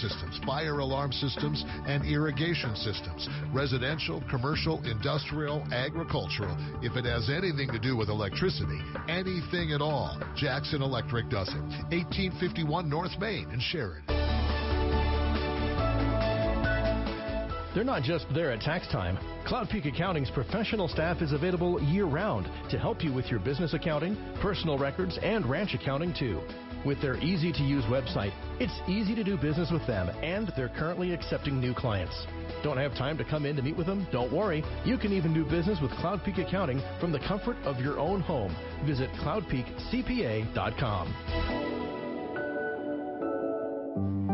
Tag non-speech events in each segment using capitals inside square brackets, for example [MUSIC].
systems, fire alarm systems, and irrigation systems. Residential, commercial, industrial, agricultural. If it has anything to do with electricity, anything at all, Jackson Electric does it. 1851 North Main in Sheridan. They're not just there at tax time. Cloud Peak Accounting's professional staff is available year round to help you with your business accounting, personal records, and ranch accounting too. With their easy to use website, it's easy to do business with them, and they're currently accepting new clients. Don't have time to come in to meet with them? Don't worry. You can even do business with Cloud Peak Accounting from the comfort of your own home. Visit cloudpeakcpa.com.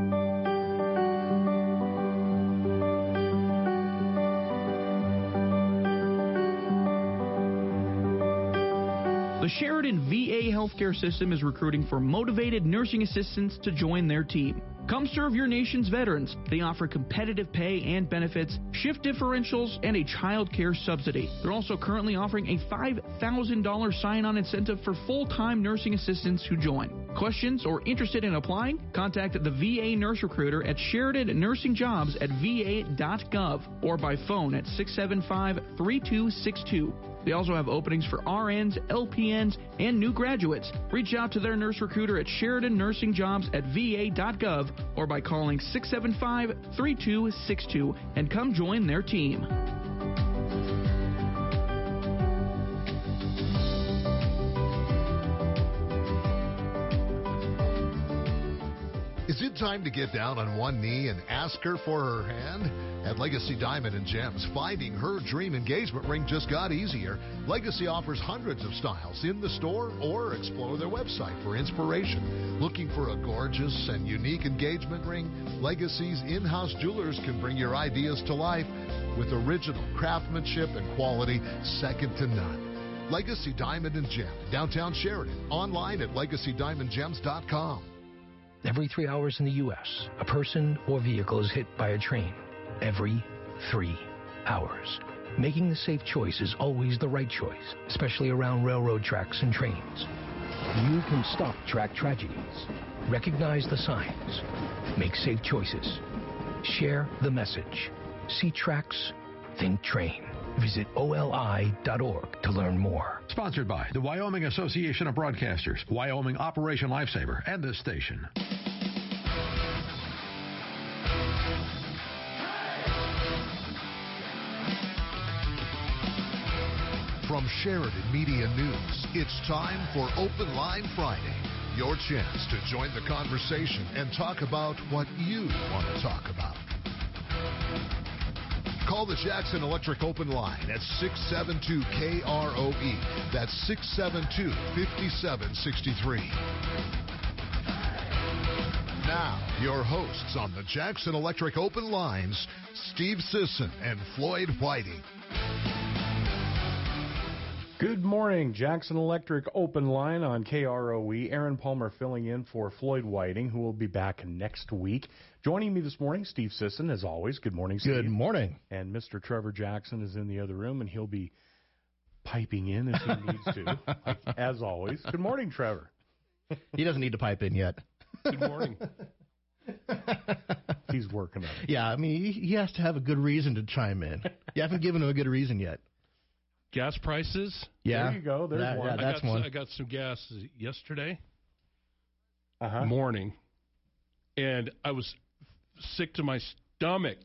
Sheridan VA healthcare system is recruiting for motivated nursing assistants to join their team. Come serve your nation's veterans. They offer competitive pay and benefits, shift differentials, and a child care subsidy. They're also currently offering a $5,000 sign on incentive for full time nursing assistants who join. Questions or interested in applying? Contact the VA nurse recruiter at Sheridan Nursing Jobs at va.gov or by phone at 675 3262. They also have openings for RNs, LPNs, and new graduates. Reach out to their nurse recruiter at Sheridan Nursing Jobs at va.gov or by calling 675 3262 and come join their team. Is it time to get down on one knee and ask her for her hand? At Legacy Diamond and Gems, finding her dream engagement ring just got easier. Legacy offers hundreds of styles in the store or explore their website for inspiration. Looking for a gorgeous and unique engagement ring? Legacy's in house jewelers can bring your ideas to life with original craftsmanship and quality second to none. Legacy Diamond and Gem, downtown Sheridan, online at legacydiamondgems.com. Every three hours in the U.S., a person or vehicle is hit by a train. Every three hours. Making the safe choice is always the right choice, especially around railroad tracks and trains. You can stop track tragedies. Recognize the signs. Make safe choices. Share the message. See tracks, think train. Visit OLI.org to learn more. Sponsored by the Wyoming Association of Broadcasters, Wyoming Operation Lifesaver, and this station. From Sheridan Media News, it's time for Open Line Friday. Your chance to join the conversation and talk about what you want to talk about. Call the Jackson Electric Open Line at 672 KROE. That's 672 5763. Now, your hosts on the Jackson Electric Open Lines, Steve Sisson and Floyd Whiting. Good morning, Jackson Electric Open Line on KROE. Aaron Palmer filling in for Floyd Whiting, who will be back next week. Joining me this morning, Steve Sisson, as always. Good morning, Steve. Good morning. And Mr. Trevor Jackson is in the other room, and he'll be piping in as he needs to, like, [LAUGHS] as always. Good morning, Trevor. He doesn't need to pipe in yet. Good morning. He's working on it. Yeah, I mean, he, he has to have a good reason to chime in. You haven't given him a good reason yet. Gas prices. Yeah. There you go. There's That- one. yeah, I got, one. I got some gas yesterday Uh-huh. morning, and I was sick to my stomach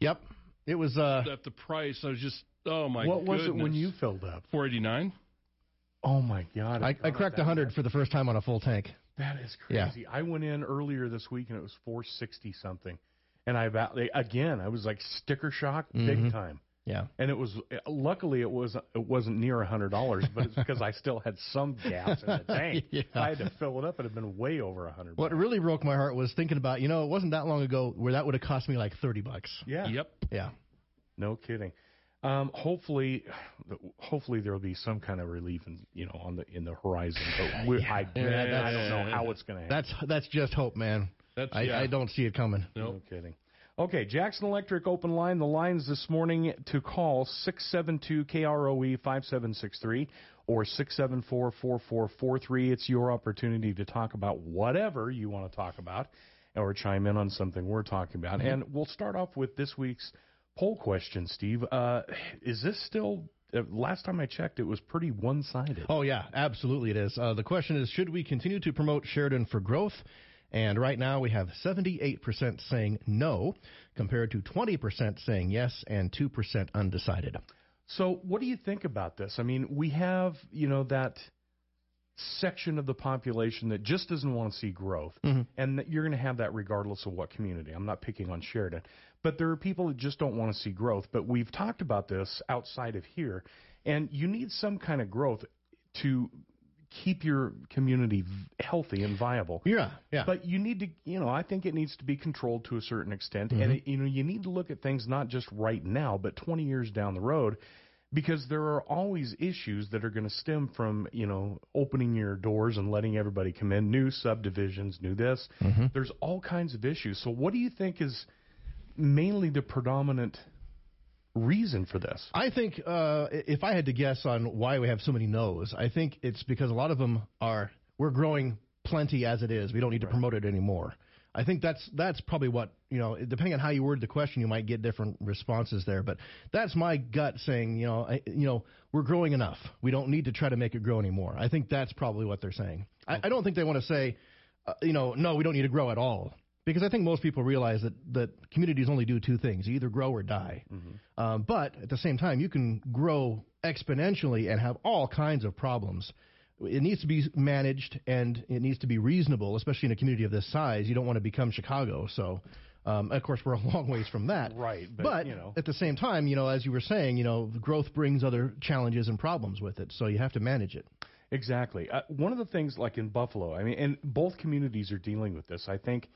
Yep. It was uh at the price. I was just, oh my god. what was it when you filled up? Four eighty nine. Oh, my God. I, I cracked 100 for the first time on a full tank. That is crazy. Yeah. crazy. I went in earlier this week and it was 460 something. And I about again, I was like sticker shock big Mhm. time. Yeah. And it was luckily it was it wasn't near a hundred dollars, but it's because I still had some gas in the [LAUGHS] tank. Yeah. I had to fill it up, It had been way over a hundred. What really broke my heart was thinking about, you know, it wasn't that long ago where that would have cost me like 30 bucks. Yeah. Yep. Yeah. No kidding. Um, hopefully, hopefully there will be some kind of relief in you know on the in the horizon. But we're, I, Yeah, I don't know how it's going to happen. That's that's just hope, man. That's I, yeah. I don't see it coming. Nope. No kidding. Okay, Jackson Electric open line. The lines this morning to call 672 KROE 5763 or 674 4443. It's your opportunity to talk about whatever you want to talk about. or chime in on something we're talking about. Mm-hmm. And we'll start off with this week's poll question, Steve. Uh, is this still? Uh, last time I checked, it was pretty one-sided. Oh yeah, absolutely it is. Uh, the question is, should we continue to promote Sheridan for growth? And right now we have 78% saying no, compared to 20% saying yes and 2% undecided. So, what do you think about this? I mean, we have, you know, that section of the population that just doesn't want to see growth, mm-hmm. and that you're going to have that regardless of what community. I'm not picking on Sheridan, but there are people that just don't want to see growth. But we've talked about this outside of here, and you need some kind of growth to keep your community healthy and viable. Yeah, yeah. But you need to, you know, I think it needs to be controlled to a certain extent, and it, you know, you need to look at things not just right now, but 20 years down the road, because there are always issues that are going to stem from, you know, opening your doors and letting everybody come in, new subdivisions, new this. Mm-hmm. There's all kinds of issues. So, what do you think is mainly the predominant reason for this? I think uh, if I had to guess on why we have so many no's, I think it's because a lot of them are we're growing plenty as it is. We don't need to promote it anymore. I think that's that's probably what you know. Depending on how you word the question, you might get different responses there. But that's my gut saying, you know, I, you know, we're growing enough. We don't need to try to make it grow anymore. I think that's probably what they're saying. I, I don't think they want to say, uh, you know, no, we don't need to grow at all. Because I think most people realize that, that communities only do two things: you either grow or die. Um, but at the same time, you can grow exponentially and have all kinds of problems. It needs to be managed and it needs to be reasonable, especially in a community of this size. You don't want to become Chicago. So, um, of course, we're a long ways from that. Right, but, But, you know. at the same time, you know, as you were saying, you know, growth brings other challenges and problems with it. So you have to manage it. Exactly. Uh, one of the things, like in Buffalo, I mean, and both communities are dealing with this. I think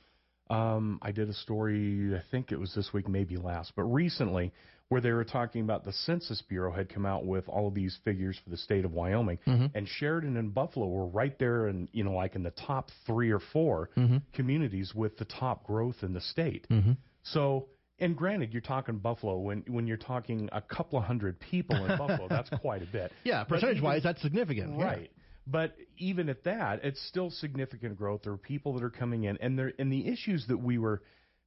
um, I did a story, I think it was this week, maybe last, but recently, where they were talking about the Census Bureau had come out with all of these figures for the state of Wyoming, mm-hmm. and Sheridan and Buffalo were right there, and you know, like in the top three or 4 mm-hmm. communities with the top growth in the state. Mm-hmm. So. And granted, you're talking Buffalo when when you're talking a couple of hundred people in [LAUGHS] Buffalo. That's quite a bit. Yeah, percentage wise, that's significant. Right. But even at that, it's still significant growth. There are people that are coming in, and there and the issues that we were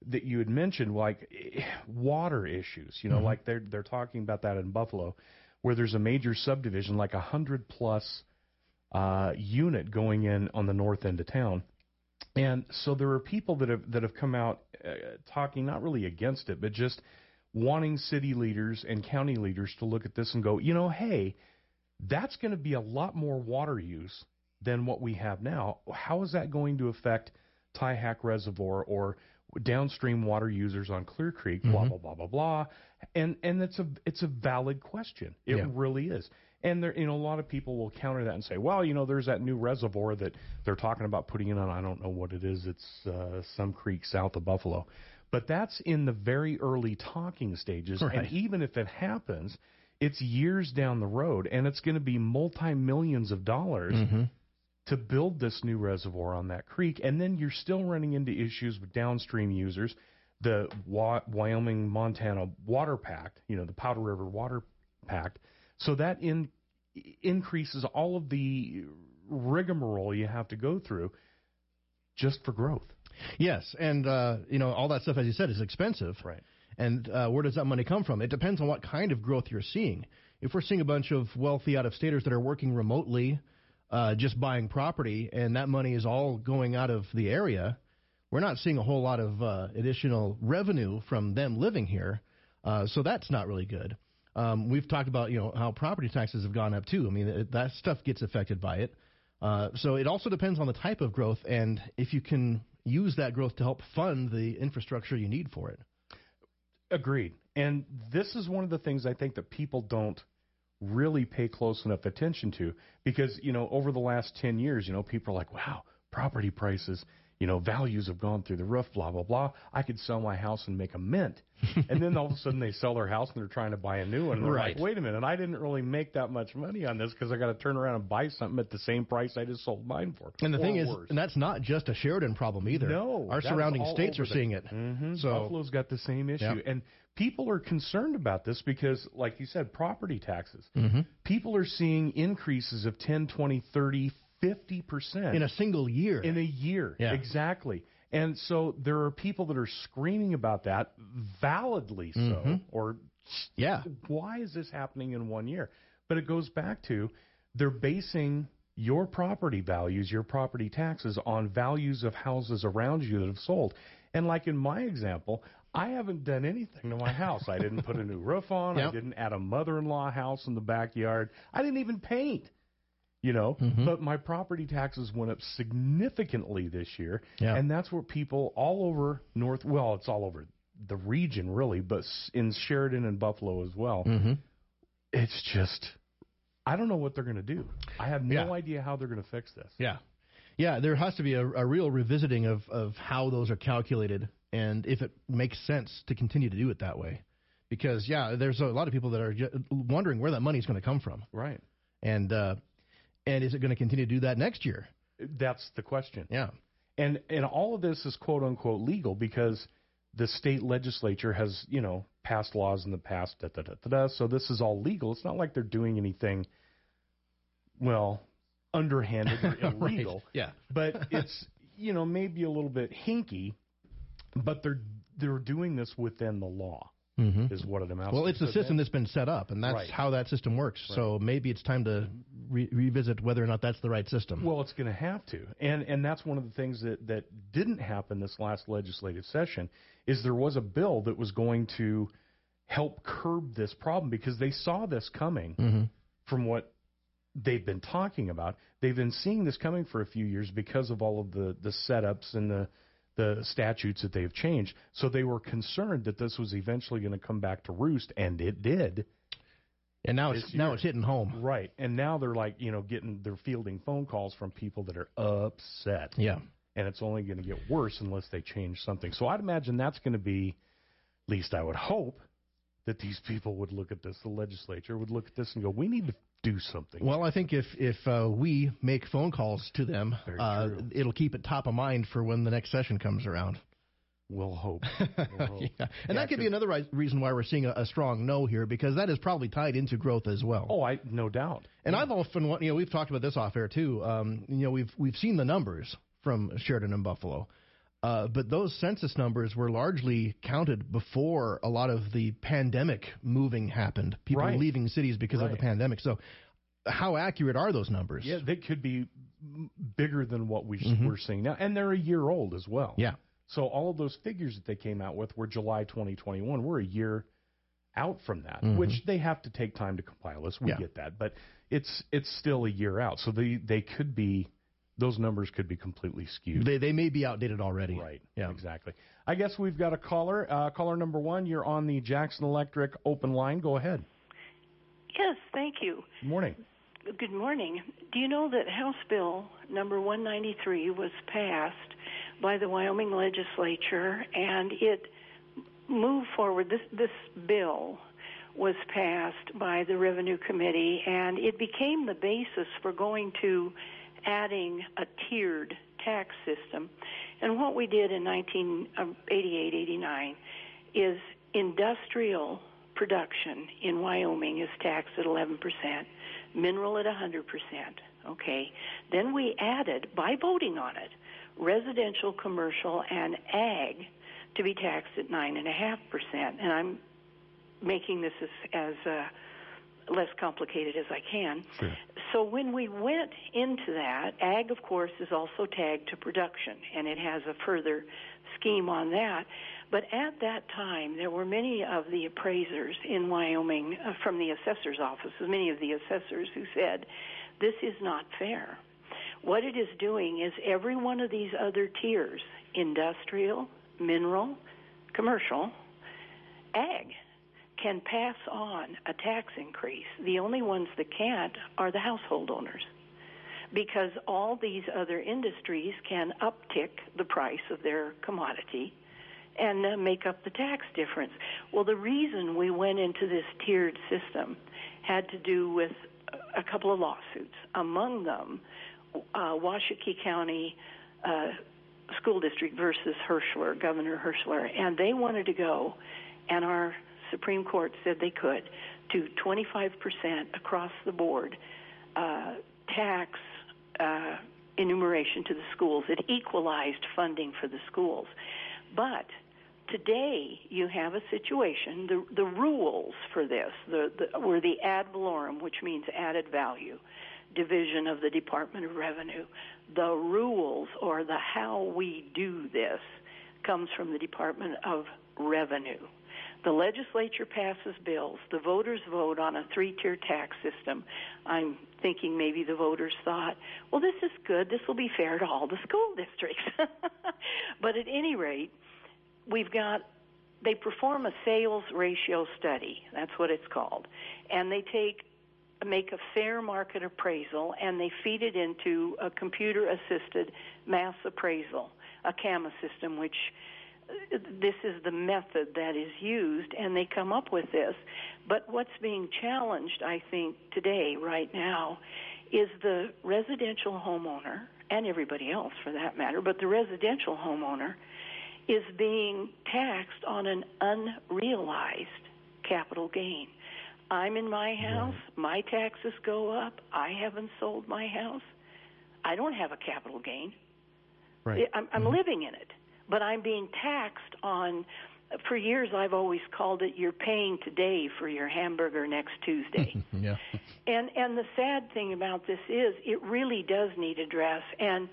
that you had mentioned, like eh, water issues. You know, like they're they're talking about that in Buffalo, where there's a major subdivision, like a hundred plus uh, unit going in on the north end of town. And so there are people that have that have come out uh, talking not really against it, but just wanting city leaders and county leaders to look at this and go, you know, hey, that's going to be a lot more water use than what we have now. How is that going to affect Tie Hack Reservoir or downstream water users on Clear Creek? Blah blah blah blah blah. And and it's a it's a valid question. It Yeah. really is. And there, you know, a lot of people will counter that and say, well, you know, there's that new reservoir that they're talking about putting in on. I don't know what it is. It's uh, some creek south of Buffalo, but that's in the very early talking stages. Right. And even if it happens, it's years down the road, and it's going to be multi millions of dollars to build this new reservoir on that creek. And then you're still running into issues with downstream users, the Wa- Wyoming Montana Water Pact, you know, the Powder River Water Pact. So that in, increases all of the rigmarole you have to go through just for growth. Yes, and uh, you know all that stuff, as you said, is expensive. Right. And uh, where does that money come from? It depends on what kind of growth you're seeing. If we're seeing a bunch of wealthy out-of-staters that are working remotely, uh, just buying property, and that money is all going out of the area, we're not seeing a whole lot of uh, additional revenue from them living here. Uh, so that's not really good. Um, we've talked about you know how property taxes have gone up too. I mean it, that stuff gets affected by it. Uh, so it also depends on the type of growth and if you can use that growth to help fund the infrastructure you need for it. Agreed. And this is one of the things I think that people don't really pay close enough attention to because, you know, over the last 10 years, you know, people are like, wow, property prices, you know, values have gone through the roof, blah, blah, blah. I could sell my house and make a mint. [LAUGHS] and then all of a sudden they sell their house and they're trying to buy a new one. And they're Right. like, wait a minute, I didn't really make that much money on this because I got to turn around and buy something at the same price I just sold mine for. And the thing is, worse. and that's not just a Sheridan problem either. No, our surrounding states are the- seeing it. Mhm. So Buffalo's got the same issue, Yep. and people are concerned about this because, like you said, property taxes. Mm-hmm. People are seeing increases of 10, 20, 30, 50 percent in a single year, in a year. Yeah. Exactly. And so there are people that are screaming about that, validly so, Mhm. or Yeah. why is this happening in one year? But it goes back to they're basing your property values, your property taxes on values of houses around you that have sold. And like in my example, I haven't done anything to my house. I didn't put a new roof on. I didn't add a mother-in-law house in the backyard. I didn't even paint. You know, Mhm. but my property taxes went up significantly this year, Yeah. and that's where people all over North, well, it's all over the region really, but in Sheridan and Buffalo as well Mm-hmm. it's just I don't know what they're going to do. I have no Yeah. idea how they're going to fix this. Yeah. Yeah, there has to be a, a real revisiting of, of how those are calculated and if it makes sense to continue to do it that way. Because, yeah, there's a lot of people that are wondering where that money's going to come from. Right. And, uh, and is it going to continue to do that next year? That's the question. Yeah. And and all of this is quote unquote legal because the state legislature has, you know, passed laws in the past, da, da, da, da, da, so this is all legal. It's not like they're doing anything well, underhanded or [LAUGHS] Right. illegal. Yeah. But it's you know, maybe a little bit hinky, but they're they're doing this within the law, Mm-hmm. is what it amounts Well, it's a So system that's been set up, and that's Right. how that system works. So maybe it's time to re- revisit whether or not that's the right system. Well, it's going to have to, and and that's one of the things that that didn't happen this last legislative session is there was a bill that was going to help curb this problem because they saw this coming mm-hmm. from what they've been talking about. They've been seeing this coming for a few years because of all of the the setups and the the statutes that they've changed. So they were concerned that this was eventually going to come back to roost, and it did. And now it's now it's hitting home. Right. And now they're like, you know, getting they're fielding phone calls from people that are upset Yeah. and it's only going to get worse unless they change something. So I'd imagine that's going to be, at least I would hope, that these people would look at this, the legislature would look at this and go, we need to do something. Well, I think if if uh, we make phone calls to them, uh, it'll keep it top of mind for when the next session comes around. we'll hope. [LAUGHS] We'll hope. yeah. And that could be another reason why we're seeing a, a strong no here because that is probably tied into growth as well. Oh, I no doubt. And I've often, you know, we've talked about this off air too. Um, you know, we've we've seen the numbers from Sheridan and Buffalo, uh, but those census numbers were largely counted before a lot of the pandemic moving happened. People Right. leaving cities because of the pandemic. So, how accurate are those numbers? Yeah, they could be bigger than what we, Mhm. we're seeing now, and they're a year old as well. Yeah. So all of those figures that they came out with were July 2021. We're a year out from that, Mhm. which they have to take time to compile this. We Yeah. get that, but it's it's still a year out. So they they could be those numbers could be completely skewed. They they may be outdated already. right. Yeah. Exactly. I guess we've got a caller. Uh, caller number one. You're on the Jackson Electric open line. Go ahead. Yes, thank you. Good morning. Good morning. Do you know that House Bill number 193 was passed by the Wyoming legislature and it moved forward this this bill was passed by the Revenue Committee and it became the basis for going to adding a tiered tax system. And what we did in 1988 89 is industrial production in Wyoming is taxed at 11%, mineral at 100%. Okay. Then we added, by voting on it, residential, commercial, and ag to be taxed at 9.5%. And I'm making this as, as uh, less complicated as I can. Sure. So when we went into that, ag, of course, is also tagged to production, and it has a further scheme on that. But at that time, there were many of the appraisers in Wyoming uh, from the assessor's offices, many of the assessors who said, this is not fair. What it is doing is every one of these other tiers industrial, mineral, commercial, ag can pass on a tax increase. The only ones that can't are the household owners because all these other industries can uptick the price of their commodity and uh, make up the tax difference. Well, the reason we went into this tiered system had to do with a couple of lawsuits. Among them, uh, Washakie County uh, School District versus Herschler, Governor Herschler, and they wanted to go, and our Supreme Court said they could, to 25% across the board uh, tax uh, enumeration to the schools. It equalized funding for the schools. But today you have a situation, the, the rules for this the, the, were the ad valorem, which means added value, division of the Department of Revenue. The rules or the how we do this comes from the Department of Revenue. The legislature passes bills. The voters vote on a three tier tax system. I'm thinking maybe the voters thought, well, this is good. This will be fair to all the school [LAUGHS] districts. but at any rate, we've got they perform a sales ratio study. That's what it's called, and they take make a fair market appraisal and they feed it into a computer assisted mass appraisal, a CAMA system, which this is the method that is used, and they come up with this. But what's being challenged, I think, today, right now, is the residential homeowner, and everybody else for that matter, but the residential homeowner is being taxed on an unrealized capital gain. I'm in my house, my taxes go up, I haven't sold my house. I don't have a capital gain. Right. I'm, I'm mm-hmm. living in it, but I'm being taxed on for years I've always called it you're paying today for your hamburger next Tuesday. [LAUGHS] yeah. And and the sad thing about this is it really does need address and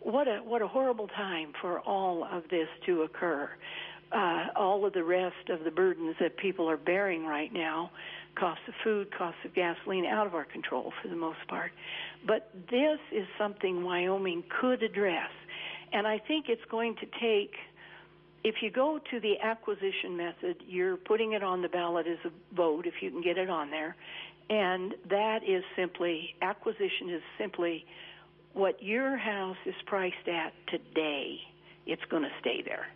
what a what a horrible time for all of this to occur. Uh, all of the rest of the burdens that people are bearing right now, cost of food, cost of gasoline, out of our control for the most part. But this is something Wyoming could address, and I think it's going to take. If you go to the acquisition method, you're putting it on the ballot as a vote if you can get it on there, and that is simply acquisition is simply what your house is priced at today, it's going to stay there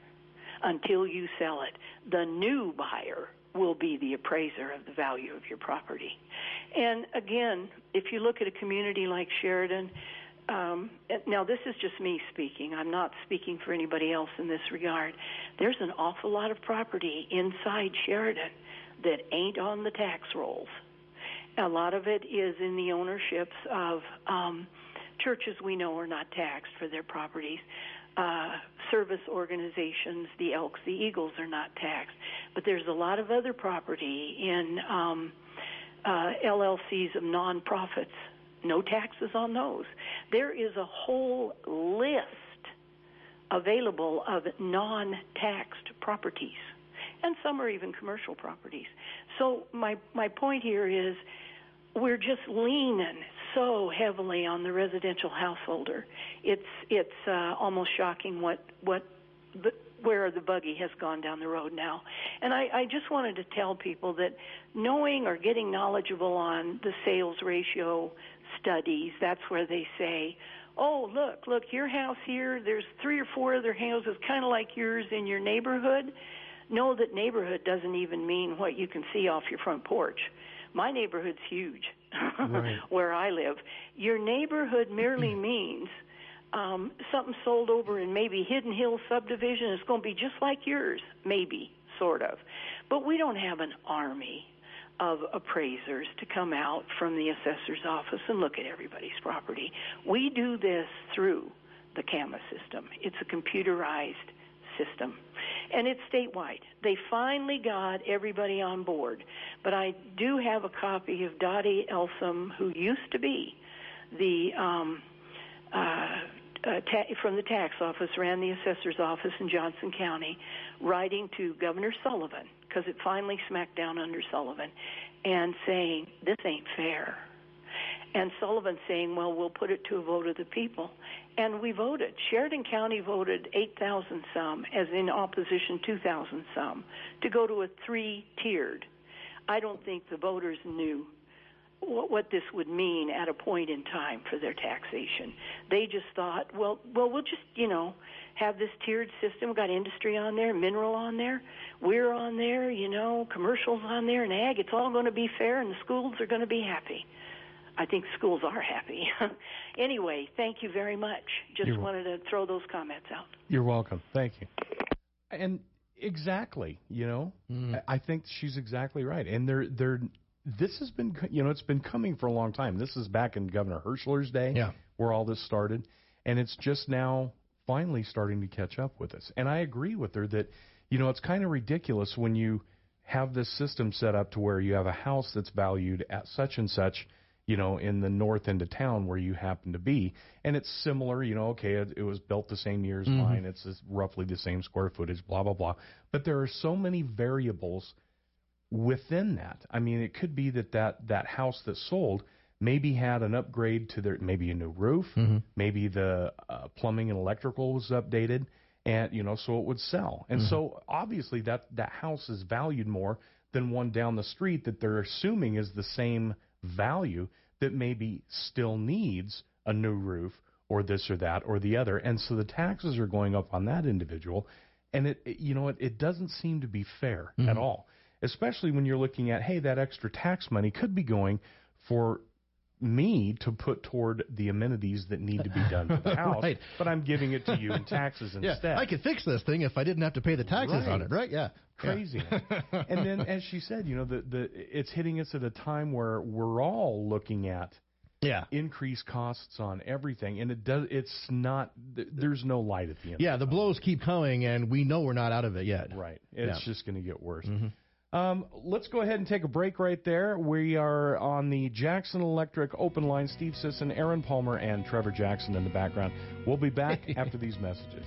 until you sell it. The new buyer will be the appraiser of the value of your property. And again, if you look at a community like Sheridan, um, now this is just me speaking. I'm not speaking for anybody else in this regard. There's an awful lot of property inside Sheridan that ain't on the tax rolls. A lot of it is in the ownerships of um, churches we know are not taxed for their properties. Uh, service organizations, the Elks, the Eagles are not taxed. But there's a lot of other property in um, uh, LLCs of nonprofits. No taxes on those. There is a whole list available of non taxed properties. And some are even commercial properties. So my my point here is we're just leaning so heavily on the residential householder. It's it's uh, almost shocking what what the, where the buggy has gone down the road now. And I, I just wanted to tell people that knowing or getting knowledgeable on the sales ratio studies, that's where they say, oh, look, look, your house here, there's three or four other houses kind of like yours in your neighborhood. Know that neighborhood doesn't even mean what you can see off your front porch. My neighborhood's huge right. [LAUGHS] where I live. Your neighborhood merely means um, something sold over in maybe Hidden Hill subdivision is going to be just like yours, maybe, sort of. But we don't have an army of appraisers to come out from the assessor's office and look at everybody's property. We do this through the CAMA system. It's a computerized system and it's statewide. They finally got everybody on board. But I do have a copy of Dottie Elsom, who used to be the um, uh, uh, ta- from the tax office, ran the assessor's office in Johnson County, writing to Governor Sullivan because it finally smacked down under Sullivan, and saying this ain't fair. And Sullivan saying, well, we'll put it to a vote of the people. And we voted. Sheridan County voted 8,000 some, as in opposition 2,000 some, to go to a three tiered. I don't think the voters knew what, what this would mean at a point in time for their taxation. They just thought, well, well, we'll just, you know, have this tiered system. We've got industry on there, mineral on there, we're on there, you know, commercials on there, and ag. It's all going to be fair, and the schools are going to be happy. I think schools are happy. [LAUGHS] anyway, thank you very much. Just You're wanted to throw those comments out. You're welcome. Thank you. And exactly, you know, mm. I think she's exactly right. And they're they're this has been you know it's been coming for a long time. This is back in Governor Herschler's day, yeah. where all this started. and it's just now finally starting to catch up with us. And I agree with her that you know it's kind of ridiculous when you have this system set up to where you have a house that's valued at such and such you know, in the north end of town where you happen to be. And it's similar, you know, okay, it, it was built the same year as mm-hmm. mine. It's roughly the same square footage, blah, blah, blah. But there are so many variables within that. I mean, it could be that that, that house that sold maybe had an upgrade to their, maybe a new roof, mm-hmm. maybe the uh, plumbing and electrical was updated. And you know, so it would sell, and mm-hmm. so obviously that that house is valued more than one down the street that they're assuming is the same value that maybe still needs a new roof or this or that or the other. And so the taxes are going up on that individual. And it, it you know, it, it doesn't seem to be fair mm-hmm. at all, especially when you're looking at, hey, that extra tax money could be going for me to put toward the amenities that need to be done to the [LAUGHS] house, right. but I'm giving it to you in taxes [LAUGHS] instead. Yeah, I could fix this thing if I didn't have to pay the taxes right. on it, right? Yeah. Crazy. Yeah. [LAUGHS] and then, as she said, you know, the, the it's hitting us at a time where we're all looking at yeah increased costs on everything and it does it's not there's no light at the end yeah the blows keep coming and we know we're not out of it yet right it's yeah. just going to get worse mm-hmm. Um, let's go ahead and take a break right there. We are on the Jackson Electric open line. Steve Sisson, Aaron Palmer, and Trevor Jackson in the background. We'll be back [LAUGHS] after these messages.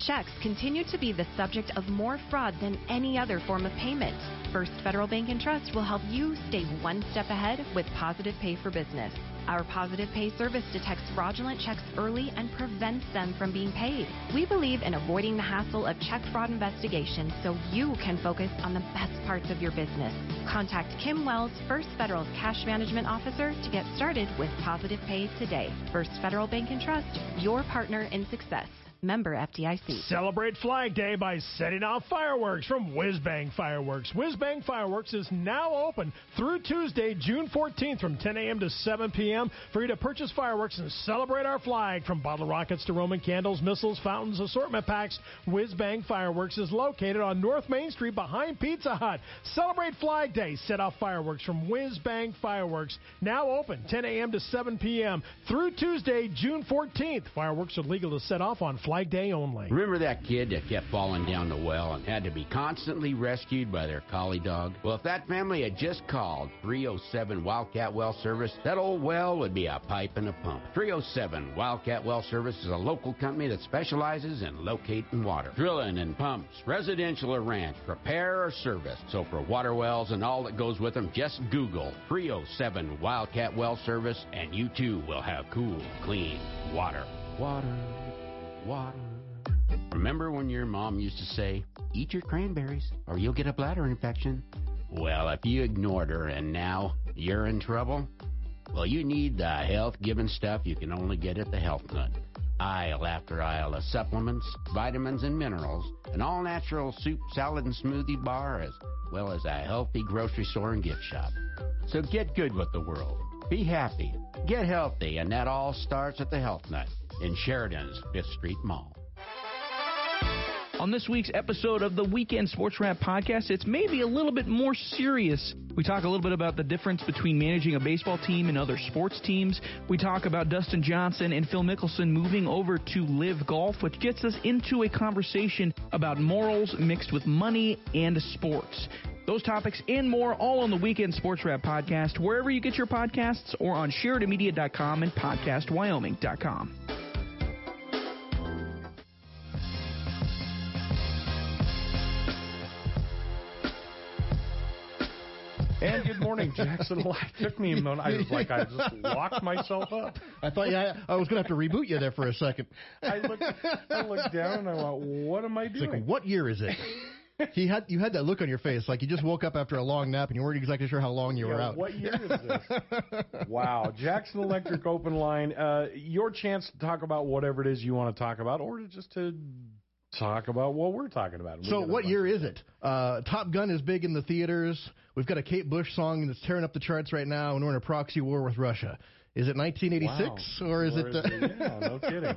Checks continue to be the subject of more fraud than any other form of payment. First Federal Bank and Trust will help you stay one step ahead with Positive Pay for Business. Our Positive Pay service detects fraudulent checks early and prevents them from being paid. We believe in avoiding the hassle of check fraud investigation so you can focus on the best parts of your business. Contact Kim Wells, First Federal's Cash Management Officer, to get started with Positive Pay today. First Federal Bank and Trust, your partner in success. Member FDIC. Celebrate Flag Day by setting off fireworks from Whizbang Fireworks. Whizbang Fireworks is now open through Tuesday, June 14th from 10 a.m. to 7 p.m. for you to purchase fireworks and celebrate our flag. From bottle rockets to Roman candles, missiles, fountains, assortment packs, Whizbang Fireworks is located on North Main Street behind Pizza Hut. Celebrate Flag Day. Set off fireworks from Whizbang Fireworks. Now open 10 a.m. to 7 p.m. through Tuesday, June 14th. Fireworks are legal to set off on Flag Day only. Remember that kid that kept falling down the well and had to be constantly rescued by their collie dog? Well, if that family had just called 307 Wildcat Well Service, that old well would be a pipe and a pump. 307 Wildcat Well Service is a local company that specializes in locating water, drilling and pumps, residential or ranch, repair or service. So for water wells and all that goes with them, just Google 307 Wildcat Well Service and you too will have cool, clean water. Water water. Remember when your mom used to say, Eat your cranberries or you'll get a bladder infection? Well, if you ignored her and now you're in trouble, well, you need the health giving stuff you can only get at the Health Nut. Aisle after aisle of supplements, vitamins, and minerals, an all natural soup, salad, and smoothie bar, as well as a healthy grocery store and gift shop. So get good with the world. Be happy. Get healthy, and that all starts at the Health Nut in Sheridan's Fifth Street Mall. On this week's episode of the Weekend Sports Wrap podcast, it's maybe a little bit more serious. We talk a little bit about the difference between managing a baseball team and other sports teams. We talk about Dustin Johnson and Phil Mickelson moving over to LIV Golf, which gets us into a conversation about morals mixed with money and sports. Those topics and more all on the Weekend Sports Wrap podcast, wherever you get your podcasts or on SheridanMedia.com and PodcastWyoming.com. And good morning, Jackson. [LAUGHS] It took me a moment. I was like, I just locked myself up. I thought, yeah, I was going to have to reboot you there for a second. I looked, I looked down and I went, what am I It's doing? like, what year is it? He had you had that look on your face, like you just woke up after a long nap and you weren't exactly sure how long you were out. What year is this? [LAUGHS] wow. Jackson Electric Open Line. Uh, your chance to talk about whatever it is you want to talk about, or just to talk about what we're talking about. We So, what year is it? Uh, Top Gun is big in the theaters. We've got a Kate Bush song that's tearing up the charts right now, and we're in a proxy war with Russia. Is it 1986 Wow. or is Or it? is it- yeah, no [LAUGHS] kidding.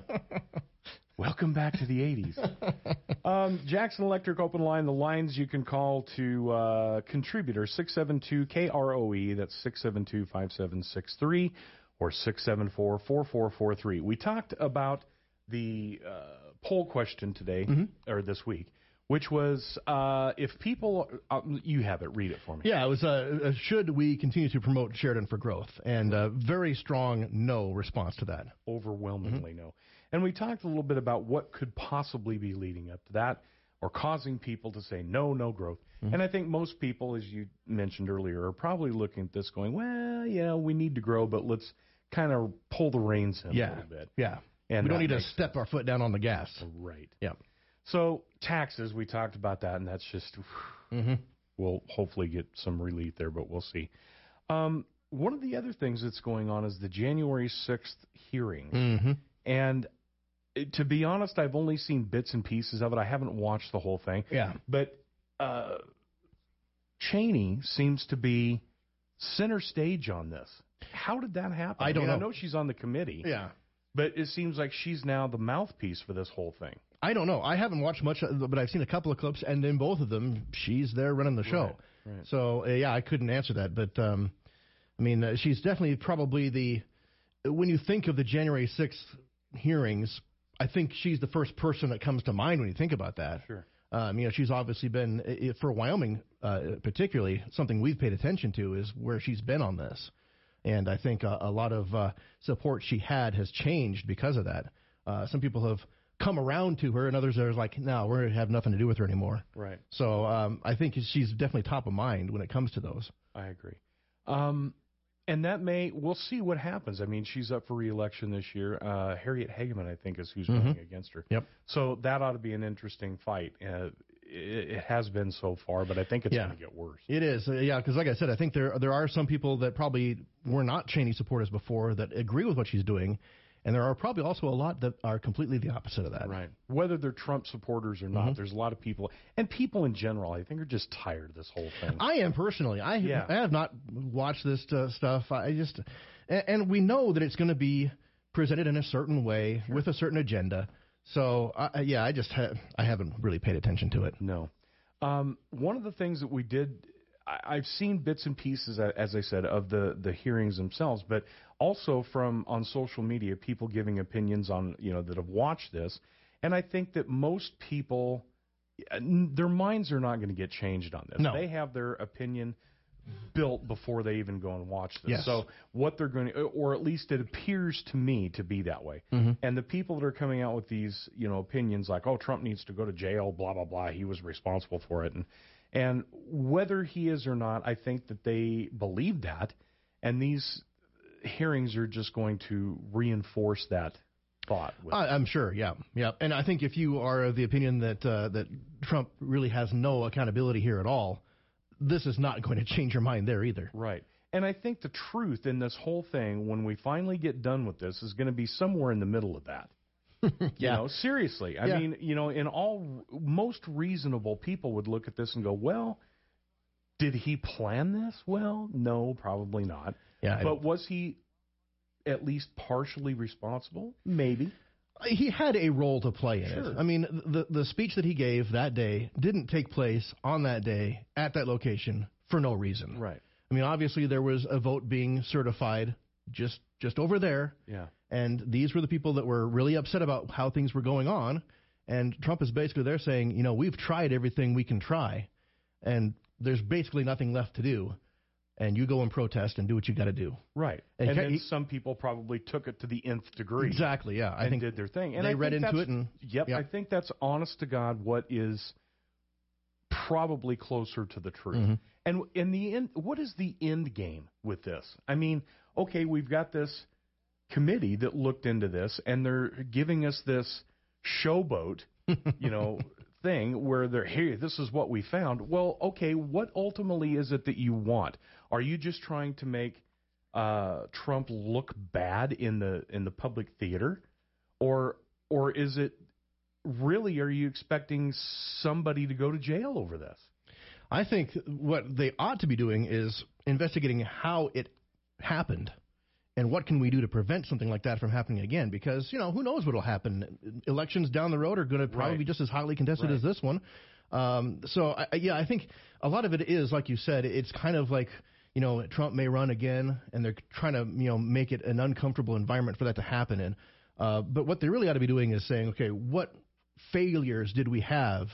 Welcome back to the 80s. Um, Jackson Electric Open Line, the lines you can call to uh, contributor 672 KROE, E, that's 672 5763 or 674 4443. We talked about the uh, poll question today, or this week, which was uh, if people, uh, you have it, read it for me. Yeah, it was. Uh, uh, should we continue to promote Sheridan for growth? And uh, very strong no response to that. overwhelmingly no. And we talked a little bit about what could possibly be leading up to that or causing people to say no, no growth. And I think most people, as you mentioned earlier, are probably looking at this going, well, you know, we need to grow, but let's kind of pull the reins in a little bit. yeah. And we don't need to step our foot down on the gas. Right. Yeah. So taxes, we talked about that, and that's just Mhm. we'll hopefully get some relief there, but we'll see. Um, one of the other things that's going on is the January sixth hearing, Mhm. and it- to be honest, I've only seen bits and pieces of it. I haven't watched the whole thing. Yeah. But uh, Cheney seems to be center stage on this. How did that happen? I don't mean, I know. know she's on the committee. Yeah. But it seems like she's now the mouthpiece for this whole thing. I don't know. I haven't watched much, but I've seen a couple of clips, and in both of them, she's there running the show. Right, right. So uh, yeah, I couldn't answer that, but um, I mean, uh, she's definitely probably the. When you think of the January sixth hearings, I think she's the first person that comes to mind when you think about that. Sure. Um, you know, she's obviously been for Wyoming, uh, particularly something we've paid attention to is where she's been on this, and I think a, a lot of uh, support she had has changed because of that. Uh, some people have come around to her, and others are like, "No, we're going to have nothing to do with her anymore." Right. So um, I think she's definitely top of mind when it comes to those. I agree. Um, and that may we'll see what happens. I mean, she's up for reelection this year. Uh, Harriet Hageman, I think, is who's Mhm. running against her. Yep. So that ought to be an interesting fight. Uh, it, has been so far, but I think it's Yeah. going to get worse. It is, uh, yeah, because like I said, I think there there are some people that probably were not Cheney supporters before that agree with what she's doing, and there are probably also a lot that are completely the opposite of that. Right. Whether they're Trump supporters or not, Mhm. there's a lot of people, and people in general, I think, are just tired of this whole thing. I am personally. I Yeah. I have not watched this uh, stuff. I just and, and we know that it's going to be presented in a certain way with a certain agenda. So I, I- yeah, I just ha- I haven't really paid attention to it. No. Um, one of the things that we did, I, I've seen bits and pieces, as I said, of the the hearings themselves, but also from on social media, people giving opinions on you know that have watched this, and I think that most people, uh, their minds are not going to get changed on this. No. They have their opinion built before they even go and watch this. Yes. So what they're going to, or at least it appears to me to be that way. Mhm. And the people that are coming out with these, you know, opinions like, "Oh, Trump needs to go to jail," blah blah blah. He was responsible for it, and and whether he is or not, I think that they believe that, and these hearings are just going to reinforce that thought. I'm sure, yeah, yeah. And I think if you are of the opinion that uh, that Trump really has no accountability here at all, this is not going to change your mind there either. Right. And I think the truth in this whole thing, when we finally get done with this, is going to be somewhere in the middle of that. [LAUGHS] You Yeah. know, seriously. I Yeah. mean, you know, in all most reasonable people would look at this and go, "Well, did he plan this?" Well, no, probably not. Yeah, But was he at least partially responsible? Maybe. He had a role to play in Sure. it. I mean, the the speech that he gave that day didn't take place on that day at that location for no reason. Right. I mean, obviously there was a vote being certified just just over there, Yeah. and these were the people that were really upset about how things were going on. And Trump is basically there saying, you know, we've tried everything we can try, and there's basically nothing left to do. And you go and protest and do what you got to do. Right. And And, then he- some people probably took it to the nth degree. Exactly. Yeah, I and think did their thing. And they I read into it and Yep, Yep. I think that's honest to God what is probably closer to the truth. Mm-hmm. And in the end, what is the end game with this? I mean, okay, we've got this committee that looked into this, and they're giving us this showboat, [LAUGHS] you know, thing where they're hey, this is what we found. Well, okay, what ultimately is it that you want? Are you just trying to make uh, Trump look bad in the in the public theater, or or is it really? Are you expecting somebody to go to jail over this? I think what they ought to be doing is investigating how it happened and what can we do to prevent something like that from happening again because you know who knows what will happen elections down the road are going to probably Right. be just as highly contested Right. as this one um, so I, I- yeah i think a lot of it is like you said it's kind of like you know trump may run again and they're trying to you know make it an uncomfortable environment for that to happen in uh, but what they really ought to be doing is saying okay what failures did we have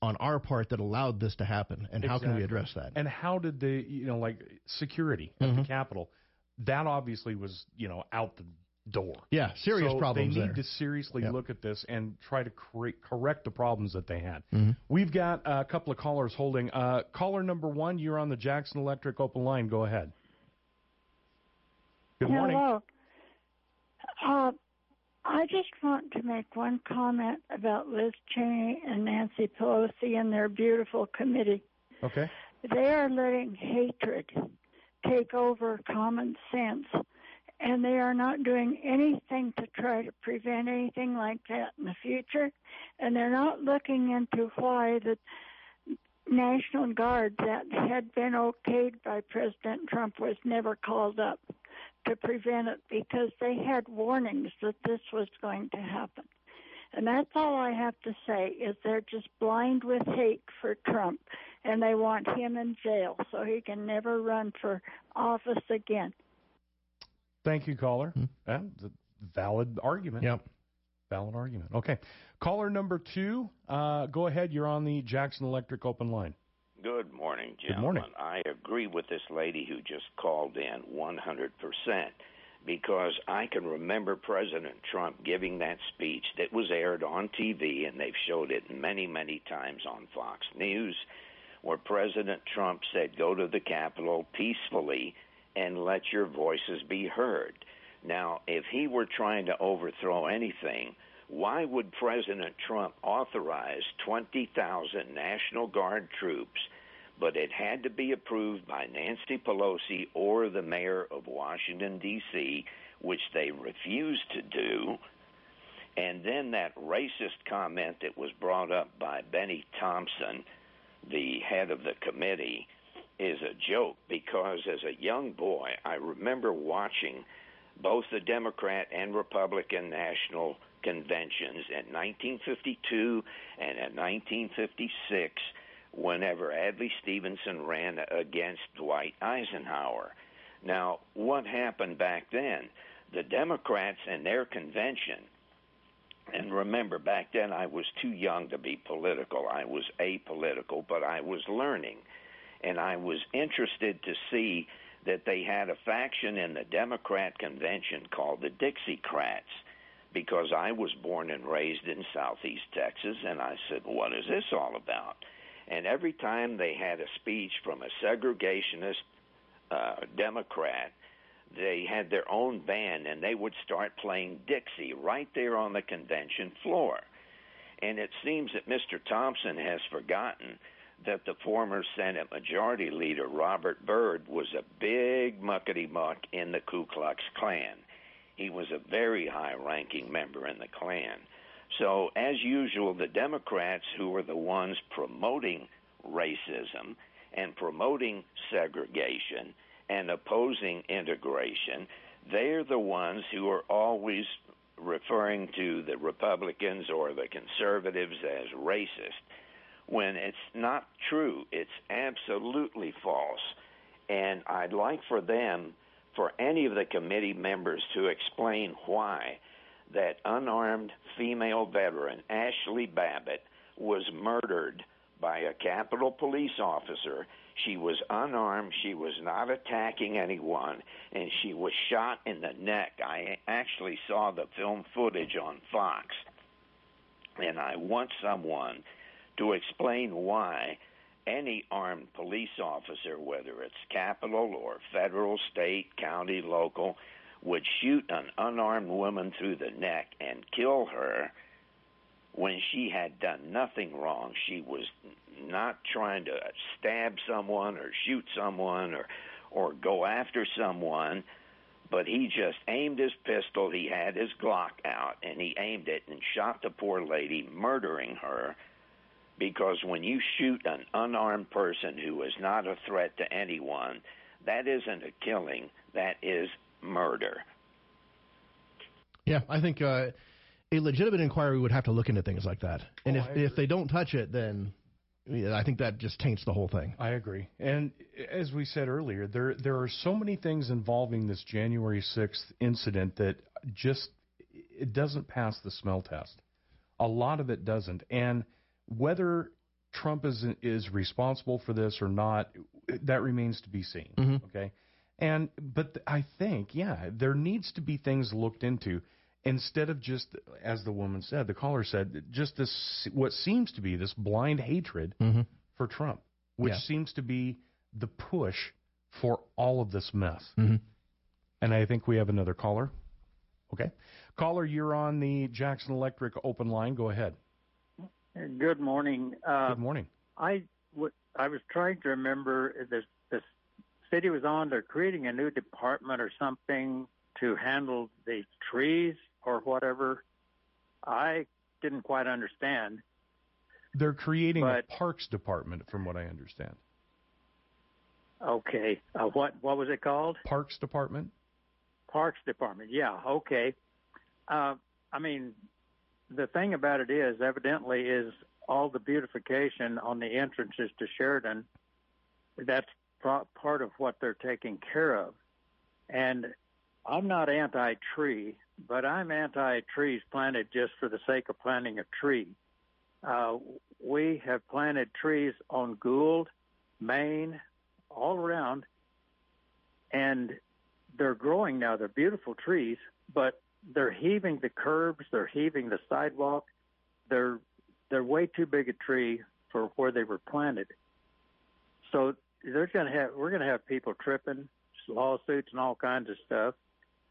on our part that allowed this to happen and how can we address that And how did the you know like security at Mm-hmm. the Capitol? That obviously was you know out the door. Yeah, serious so problems They need there. to seriously Yep. look at this and try to cre- correct the problems that they had. Mhm. We've got a couple of callers holding. Uh, caller number one, you're on the Jackson Electric open line. Go ahead. Good morning. Hello. Uh, I just want to make one comment about Liz Cheney and Nancy Pelosi and their beautiful committee. Okay. They are letting hatred take over common sense, and they are not doing anything to try to prevent anything like that in the future. And they're not looking into why the National Guard that had been okayed by President Trump was never called up to prevent it because they had warnings that this was going to happen. And that's all I have to say is they're just blind with hate for Trump and they want him in jail so he can never run for office again. Thank you, caller. Yeah, it's a valid argument. Yep. Valid argument. Okay. Caller number two, uh, go ahead. You're on the Jackson Electric open line. Good morning, gentlemen. Good morning. I agree with this lady who just called in 100% because I can remember President Trump giving that speech that was aired on TV, and they've showed it many, many times on Fox News, where President Trump said, Go to the Capitol peacefully and let your voices be heard. Now, if he were trying to overthrow anything, why would President Trump authorize 20,000 National Guard troops, but it had to be approved by Nancy Pelosi or the mayor of Washington, D.C., which they refused to do? And then that racist comment that was brought up by Bennie Thompson, the head of the committee, is a joke because as a young boy, I remember watching both the Democrat and Republican national conventions in 1952 and in 1956 whenever Adlai Stevenson ran against Dwight Eisenhower. Now, what happened back then? The Democrats and their convention and remember, back then I was too young to be political. I was apolitical, but I was learning. And I was interested to see that they had a faction in the Democrat convention called the Dixiecrats because I was born and raised in southeast Texas. And I said, What is this all about? And every time they had a speech from a segregationist uh, Democrat, they had their own band and they would start playing Dixie right there on the convention floor. And it seems that Mr. Thompson has forgotten that the former Senate Majority Leader Robert Byrd was a big muckety muck in the Ku Klux Klan. He was a very high ranking member in the Klan. So, as usual, the Democrats, who were the ones promoting racism and promoting segregation, and opposing integration, they're the ones who are always referring to the Republicans or the conservatives as racist when it's not true. It's absolutely false. And I'd like for them, for any of the committee members, to explain why that unarmed female veteran, Ashley Babbitt, was murdered by a Capitol police officer she was unarmed. She was not attacking anyone, and she was shot in the neck. I actually saw the film footage on Fox, and I want someone to explain why any armed police officer, whether it's capital or federal, state, county, local, would shoot an unarmed woman through the neck and kill her when she had done nothing wrong. She was not trying to stab someone or shoot someone or or go after someone, but he just aimed his pistol, he had his Glock out and he aimed it and shot the poor lady, murdering her because when you shoot an unarmed person who is not a threat to anyone, that isn't a killing, that is murder. Yeah, I think uh, a legitimate inquiry would have to look into things like that. And Oh, if if they don't touch it, then yeah, I think that just taints the whole thing. I agree. And as we said earlier, there there are so many things involving this January 6th incident that just it doesn't pass the smell test. A lot of it doesn't. And whether Trump is is responsible for this or not, that remains to be seen. Mhm. Okay? And but I think, yeah, there needs to be things looked into instead of just as the woman said, the caller said, just this what seems to be this blind hatred Mm-hmm. for Trump, which Yeah. seems to be the push for all of this mess. Mm-hmm. And I think we have another caller. Okay. Caller, you're on the Jackson Electric open line. Go ahead. Good morning. Uh, Good morning. I w- I was trying to remember the the city was on. They're creating a new department or something to handle the trees or whatever. I didn't quite understand. They're creating But- a parks department, from what I understand. Okay, uh, what what was it called? Parks department. Parks Department. Yeah. Okay. Uh, I mean, the thing about it is, evidently, is all the beautification on the entrances to Sheridan. That's part of what they're taking care of. And I'm not anti-tree, but I'm anti-trees planted just for the sake of planting a tree. Uh, we have planted trees on Gould, Main, all around, and they're growing now. They're beautiful trees, but they're heaving the curbs, they're heaving the sidewalk. They're they're way too big a tree for where they were planted. So there's going to have we're going to have people tripping, lawsuits, and all kinds of stuff.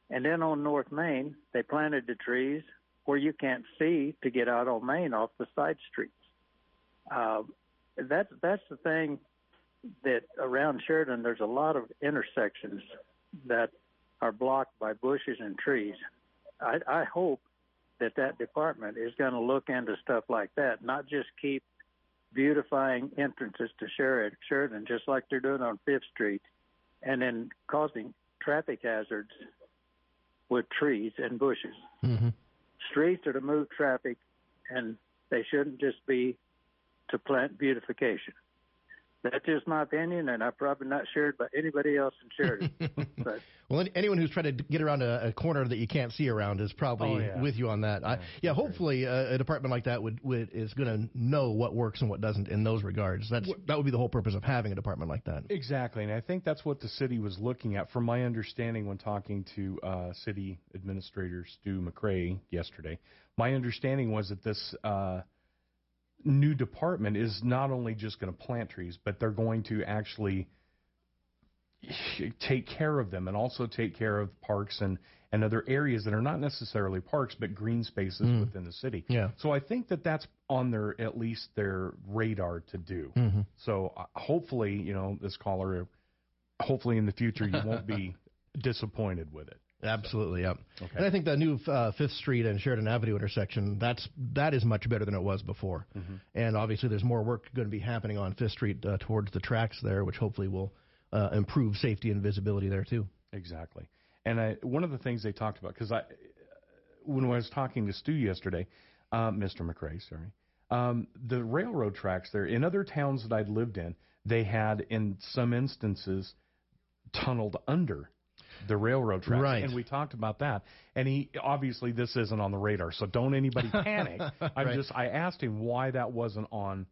And then on North Main, they planted the trees where you can't see to get out on Main off the side streets. Uh, that's that's the thing that around Sheridan, there's a lot of intersections that are blocked by bushes and trees. I, I hope that that department is going to look into stuff like that, not just keep beautifying entrances to Sheridan, Sheridan just like they're doing on Fifth Street, and then causing traffic hazards with trees and bushes. Mm-hmm. Streets are to move traffic, and they shouldn't just be to plant beautification. That's just my opinion, and I'm probably not shared by anybody else in Sheridan. [LAUGHS] but Well, any- anyone who's trying to get around a, a corner that you can't see around is probably Oh, yeah. with you on that. I, yeah, hopefully uh, a department like that would, would is going to know what works and what doesn't in those regards. That's that would be the whole purpose of having a department like that. Exactly, and I think that's what the city was looking at. From my understanding, when talking to uh, City Administrator Stu McRae yesterday, my understanding was that this uh, new department is not only just going to plant trees, but they're going to actually [LAUGHS] take care of them and also take care of parks and, and other areas that are not necessarily parks but green spaces Mm. within the city. Yeah. So I think that that's on their at least their radar to do. Mhm. So uh, hopefully, you know, this caller, hopefully in the future you won't be [LAUGHS] disappointed with it. Absolutely, yep. Okay. And I think the new uh, Fifth Street and Sheridan Avenue intersection that's that is much better than it was before. Mhm. And obviously, there's more work going to be happening on Fifth Street uh, towards the tracks there, which hopefully will uh, improve safety and visibility there too. Exactly. And I, one of the things they talked about, because I, when I was talking to Stu yesterday, um, Mr. McRae, sorry, um, the railroad tracks there in other towns that I'd lived in, they had in some instances tunneled under the railroad tracks. Right. And we talked about that. And he obviously this isn't on the radar, so don't anybody [LAUGHS] panic. I'm Right. just I asked him why that wasn't on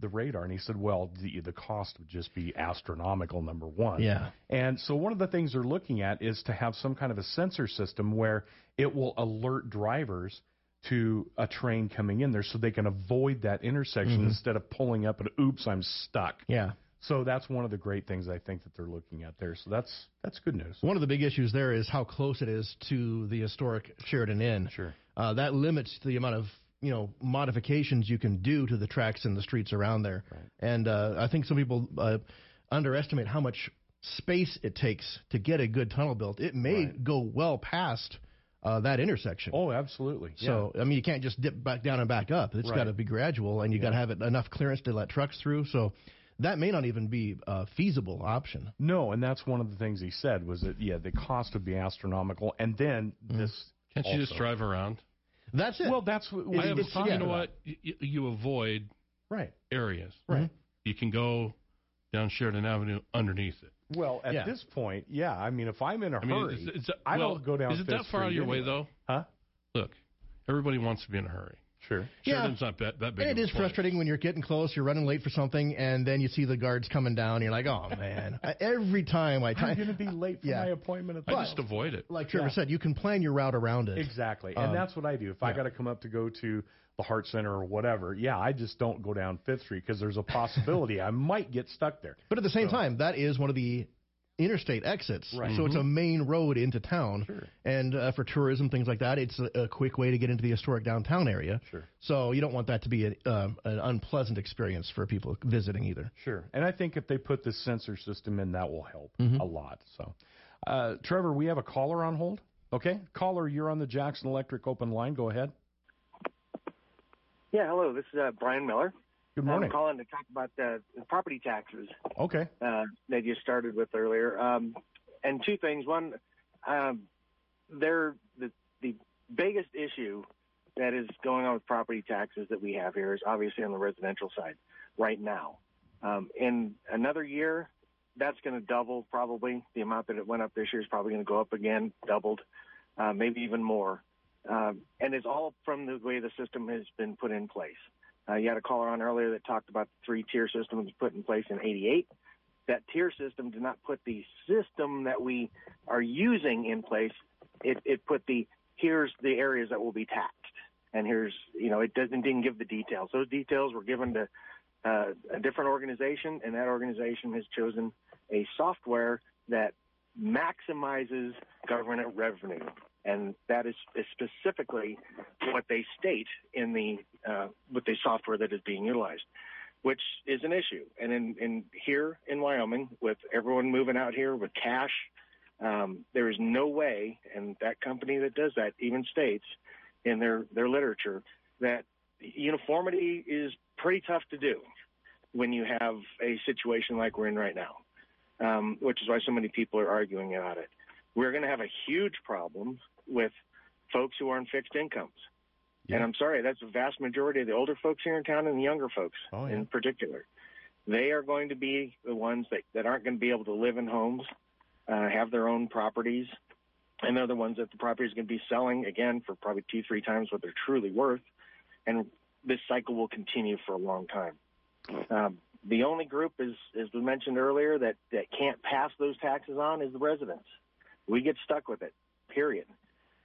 the radar, and he said, "Well, the the cost would just be astronomical. Number one, Yeah. and so one of the things they're looking at is to have some kind of a sensor system where it will alert drivers to a train coming in there so they can avoid that intersection Mhm. instead of pulling up and oops, I'm stuck. Yeah. So that's one of the great things I think that they're looking at there. So that's that's good news. One of the big issues there is how close it is to the historic Sheridan Inn. Sure. Uh, that limits the amount of you know modifications you can do to the tracks and the streets around there. Right. And uh, I think some people uh, underestimate how much space it takes to get a good tunnel built. It may go well past uh, that intersection. Oh, absolutely. So I mean, you can't just dip back down and back up. It's Right. got to be gradual, and you got to have it enough clearance to let trucks through. So that may not even be a feasible option. No, and that's one of the things he said was that yeah, the cost would be astronomical, and then hmm. this. Can't you just drive around? That's it. Well, that's what I have, it's- you yeah. know what? You, you avoid right areas. Right. You can go down Sheridan Avenue underneath it. Well, at Yeah. this point, yeah. I mean, if I'm in a I mean, hurry, is- is that- I well, don't go down. Is it Fifth that far out of Street your way, though? Huh? Look, everybody wants to be in a hurry. Sure. Yeah. Sheridan's not that, that big. And it of a is place. frustrating when you're getting close, you're running late for something, and then you see the guards coming down. And you're like, oh man! [LAUGHS] Every time I I'm going to be late for [LAUGHS] Yeah. my appointment. At I just avoid it. like Trevor Yeah. said, you can plan your route around it. Exactly, Um, and that's what I do. If I got to come up to go to the Heart Center or whatever, yeah, I just don't go down Fifth Street because there's a possibility I might get stuck there. But at the same So- time, that is one of the interstate exits, Right. so it's a Mhm. main road into town. Sure. And uh, for tourism, things like that, it's a, a quick way to get into the historic downtown area. Sure. So you don't want that to be a, um, an unpleasant experience for people visiting either. Sure, and I think if they put this sensor system in, that will help Mhm. a lot. So, uh, Trevor, we have a caller on hold. Okay, caller, you're on the Jackson Electric open line. Go ahead. Yeah, hello. This is uh, Brian Miller. Good morning. I'm calling to talk about the property taxes Okay. uh, that you started with earlier. Um, and two things. One, um, they're the the biggest issue that is going on with property taxes that we have here is obviously on the residential side right now. Um, in another year, that's going to double probably. The amount that it went up this year is probably going to go up again, doubled, uh, maybe even more. Um, and it's all from the way the system has been put in place. Uh, you had a caller on earlier that talked about the three tier system that was put in place in 88. That tier system did not put the system that we are using in place. It, it put the here's the areas that will be taxed, and here's you know it doesn't didn't give the details. Those details were given to uh, a different organization, and that organization has chosen a software that maximizes government revenue, and that is, is specifically what they state in the uh, with the software that is being utilized, which is an issue. And in, in here in Wyoming, with everyone moving out here with cash, um, there is no way, and that company that does that even states in their their literature that uniformity is pretty tough to do when you have a situation like we're in right now, um, which is why so many people are arguing about it. We're going to have a huge problem with folks who are on fixed incomes. And I'm sorry, that's the vast majority of the older folks here in town and the younger folks Oh, yeah. in particular. They are going to be the ones that, that aren't going to be able to live in homes, uh, have their own properties, and they're the ones that the property is going to be selling again for probably two, three times what they're truly worth. And this cycle will continue for a long time. Um, the only group, is, as we mentioned earlier, that, that can't pass those taxes on is the residents. We get stuck with it, period.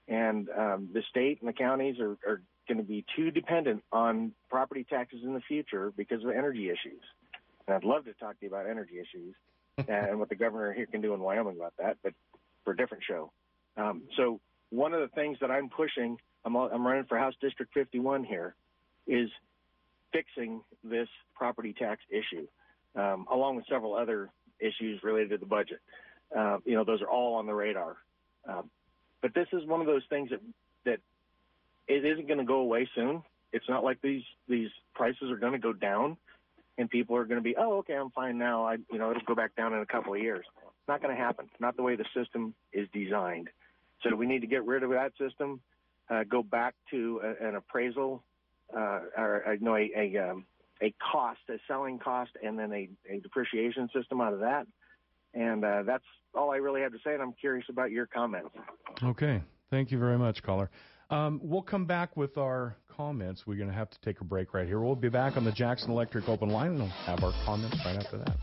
And um, the state and the counties are, are going to be too dependent on property taxes in the future because of energy issues. And I'd love to talk to you about energy issues [LAUGHS] and what the governor here can do in Wyoming about that, but for a different show. Um, so one of the things that I'm pushing, I'm, I'm running for House District 51 here, is fixing this property tax issue, um, along with several other issues related to the budget. Uh, you know, those are all on the radar. Um, but this is one of those things that that it isn't going to go away soon. It's not like these these prices are going to go down, and people are going to be, oh, okay, I'm fine now. I, you know, it'll go back down in a couple of years. It's not going to happen. Not the way the system is designed. So we need to get rid of that system, uh, go back to a, an appraisal, uh, or uh, no, a a, um, a cost, a selling cost, and then a, a depreciation system out of that. And uh, that's all I really have to say. And I'm curious about your comments. Okay. Thank you very much, caller. Um, we'll come back with our comments. We're going to have to take a break right here. We'll be back on the Jackson Electric Open Line and we'll have our comments right after that.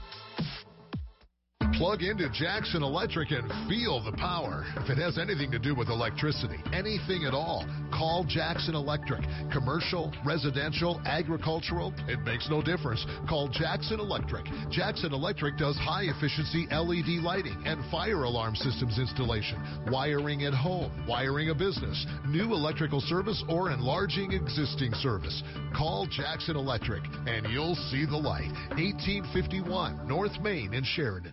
Plug into Jackson Electric and feel the power. If it has anything to do with electricity, anything at all, call Jackson Electric. Commercial, residential, agricultural, it makes no difference. Call Jackson Electric. Jackson Electric does high efficiency LED lighting and fire alarm systems installation, wiring at home, wiring a business, new electrical service, or enlarging existing service. Call Jackson Electric and you'll see the light. 1851 North Main in Sheridan.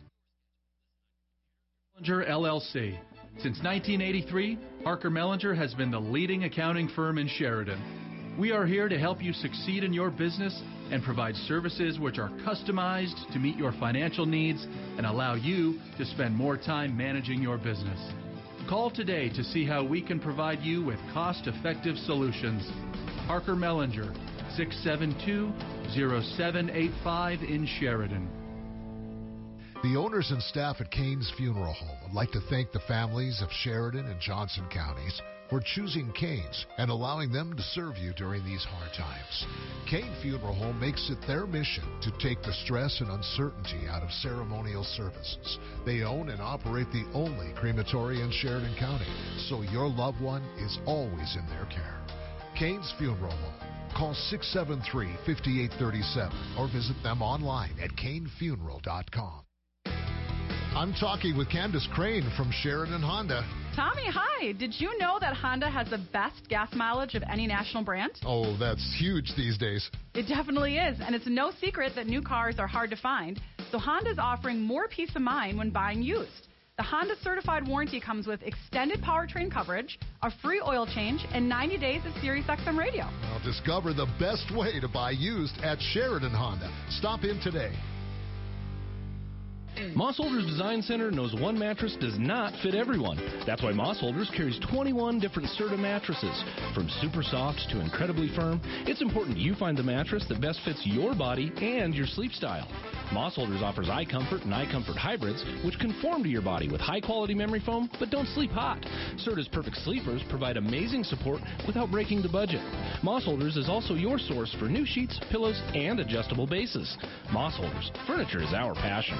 Mellinger LLC. Since 1983, Harker Mellinger has been the leading accounting firm in Sheridan. We are here to help you succeed in your business and provide services which are customized to meet your financial needs and allow you to spend more time managing your business. Call today to see how we can provide you with cost effective solutions. Harker Mellinger, 672 0785 in Sheridan. The owners and staff at Kane's Funeral Home would like to thank the families of Sheridan and Johnson counties for choosing Kane's and allowing them to serve you during these hard times. Kane Funeral Home makes it their mission to take the stress and uncertainty out of ceremonial services. They own and operate the only crematory in Sheridan County, so your loved one is always in their care. Kane's Funeral Home. Call 673 5837 or visit them online at kanefuneral.com. I'm talking with Candace Crane from Sheridan Honda. Tommy, hi. Did you know that Honda has the best gas mileage of any national brand? Oh, that's huge these days. It definitely is, and it's no secret that new cars are hard to find. So Honda's offering more peace of mind when buying used. The Honda certified warranty comes with extended powertrain coverage, a free oil change, and 90 days of Sirius XM radio. Now discover the best way to buy used at Sheridan Honda. Stop in today. Mm. Moss Holders Design Center knows one mattress does not fit everyone. That's why Moss Holders carries 21 different Serta mattresses. From super soft to incredibly firm, it's important you find the mattress that best fits your body and your sleep style. Moss Holders offers iComfort and iComfort hybrids, which conform to your body with high quality memory foam but don't sleep hot. Serta's Perfect Sleepers provide amazing support without breaking the budget. Moss Holders is also your source for new sheets, pillows, and adjustable bases. Moss Holders, furniture is our passion.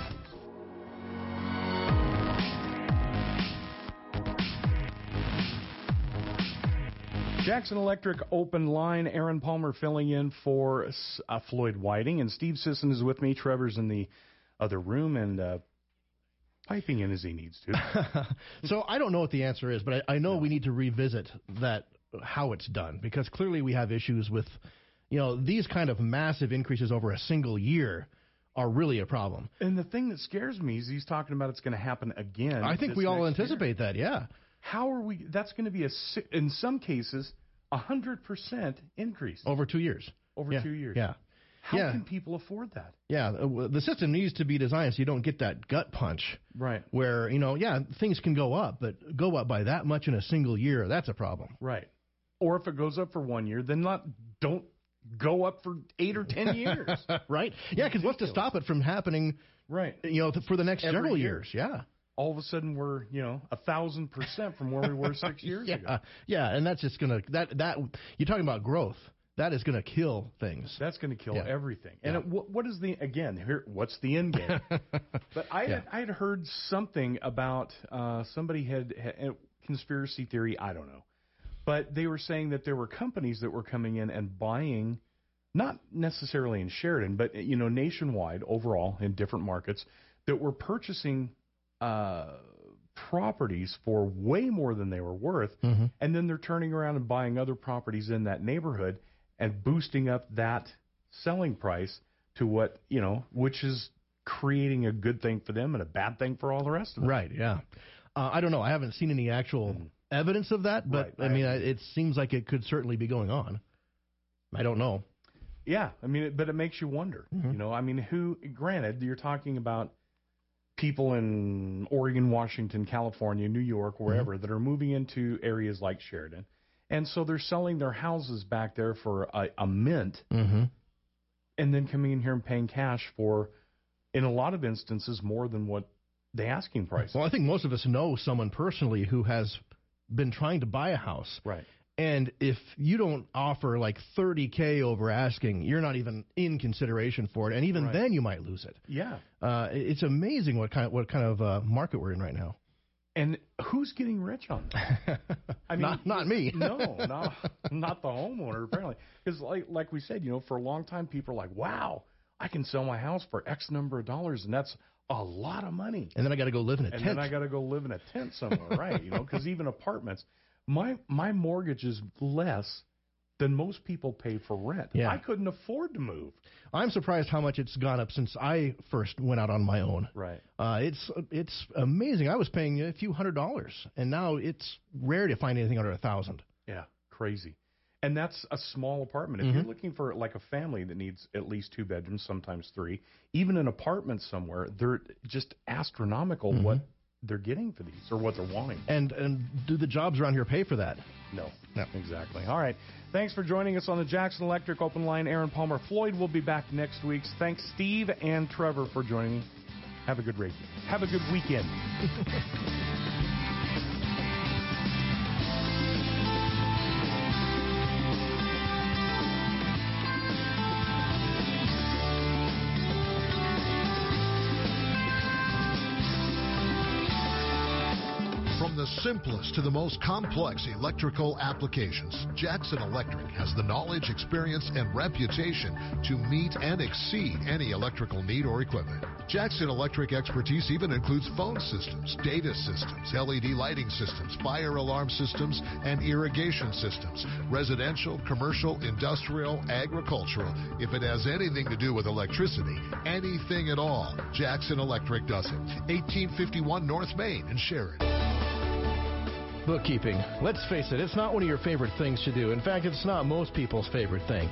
Jackson Electric open line. Aaron Palmer filling in for uh, Floyd Whiting, and Steve Sisson is with me. Trevor's in the other room and uh, piping in as he needs to. [LAUGHS] so I don't know what the answer is, but I, I know we need to revisit that how it's done because clearly we have issues with, you know, these kind of massive increases over a single year are really a problem. And the thing that scares me is he's talking about it's going to happen again. I think we all anticipate year. that. Yeah. How are we? That's going to be a in some cases a hundred percent increase over two years. Over yeah. two years. Yeah. How yeah. can people afford that? Yeah, uh, the system needs to be designed so you don't get that gut punch. Right. Where, you know, yeah, things can go up, but go up by that much in a single year, that's a problem. Right. Or if it goes up for one year, then not don't go up for 8 or 10 years. [LAUGHS] right? Yeah, cuz what's to stop it from happening right. You know, for the next Every several year. years. Yeah all of a sudden we're you know a thousand percent from where we were six [LAUGHS] years yeah, ago. Yeah, and that's just gonna that that you're talking about growth. That is going to kill things. That's going to kill Yeah. everything. And Yeah. it, what, what is the again? Here, what's the end game? [LAUGHS] but I had, I had heard something about uh, somebody had, had a conspiracy theory. I don't know, but they were saying that there were companies that were coming in and buying, not necessarily in Sheridan, but you know nationwide overall in different markets that were purchasing uh, properties for way more than they were worth, Mm-hmm. and then they're turning around and buying other properties in that neighborhood and boosting up that selling price to what you know, which is creating a good thing for them and a bad thing for all the rest of them. Right. Yeah. Uh, I don't know. I haven't seen any actual evidence of that, but Right, I mean, I- I, it seems like it could certainly be going on. I don't know. Yeah, I mean, it, but it makes you wonder. You know, I mean, who? Granted, you're talking about people in Oregon, Washington, California, New York, wherever that are moving into areas like Sheridan, and so they're selling their houses back there for a, a mint, Mm-hmm. and then coming in here and paying cash for, in a lot of instances, more than what the asking price. Well, I think most of us know someone personally who has been trying to buy a house, right? And if you don't offer like 30k over asking, you're not even in consideration for it, and even Right. then you might lose it. Yeah. Uh, it's amazing what kind of, what kind of uh, market we're in right now. And who's getting rich on that? [LAUGHS] I mean, Not- not me. [LAUGHS] no, [LAUGHS] not not the homeowner apparently. Because like like we said, you know, for a long time, people are like, "Wow, I can sell my house for X number of dollars, and that's a lot of money." And then I got to go live in a and tent. And then I got to go live in a tent somewhere, right? You know, because even apartments, my my mortgage is less than most people pay for rent. Yeah. I couldn't afford to move. I'm surprised how much it's gone up since I first went out on my own. Right. Uh, it's it's amazing. I was paying a few hundred dollars, and now it's rare to find anything under a thousand. Yeah, crazy. And that's a small apartment. If you're Mhm. looking for like a family that needs at least two bedrooms, sometimes three, even an apartment somewhere, they're just astronomical Mhm. what they're getting for these or what they're wanting. And and do the jobs around here pay for that? No, no, exactly. All right. Thanks for joining us on the Jackson Electric Open Line. Aaron Palmer Floyd will be back next week. Thanks, Steve and Trevor, for joining me. Have a good radio. Have a good weekend. [LAUGHS] the simplest to the most complex electrical applications, Jackson Electric has the knowledge, experience, and reputation to meet and exceed any electrical need or equipment. Jackson Electric expertise even includes phone systems, data systems, LED lighting systems, fire alarm systems, and irrigation systems. Residential, commercial, industrial, agricultural. If it has anything to do with electricity, anything at all, Jackson Electric does it. 1851 North Main in Sheridan. Bookkeeping. Let's face it, it's not one of your favorite things to do. In fact, it's not most people's favorite thing.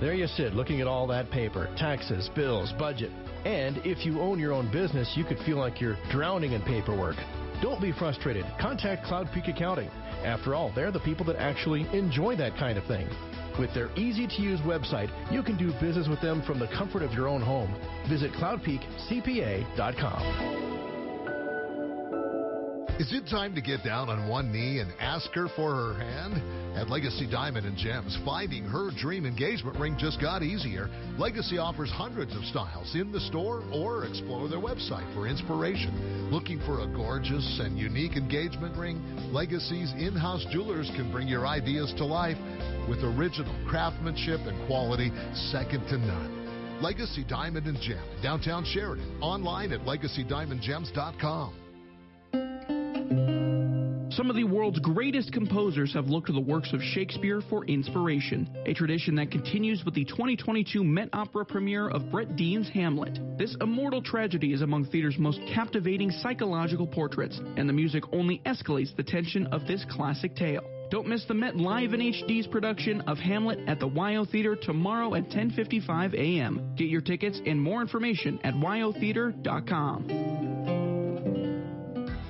There you sit, looking at all that paper taxes, bills, budget. And if you own your own business, you could feel like you're drowning in paperwork. Don't be frustrated. Contact Cloud Peak Accounting. After all, they're the people that actually enjoy that kind of thing. With their easy to use website, you can do business with them from the comfort of your own home. Visit cloudpeakcpa.com. Is it time to get down on one knee and ask her for her hand? At Legacy Diamond and Gems, finding her dream engagement ring just got easier. Legacy offers hundreds of styles in the store or explore their website for inspiration. Looking for a gorgeous and unique engagement ring? Legacy's in house jewelers can bring your ideas to life with original craftsmanship and quality second to none. Legacy Diamond and Gem, downtown Sheridan. Online at legacydiamondgems.com. Some of the world's greatest composers have looked to the works of Shakespeare for inspiration, a tradition that continues with the 2022 Met Opera premiere of Brett Dean's Hamlet. This immortal tragedy is among theater's most captivating psychological portraits, and the music only escalates the tension of this classic tale. Don't miss the Met Live in HD's production of Hamlet at the WYO Theater tomorrow at 10:55 a.m. Get your tickets and more information at wyotheater.com.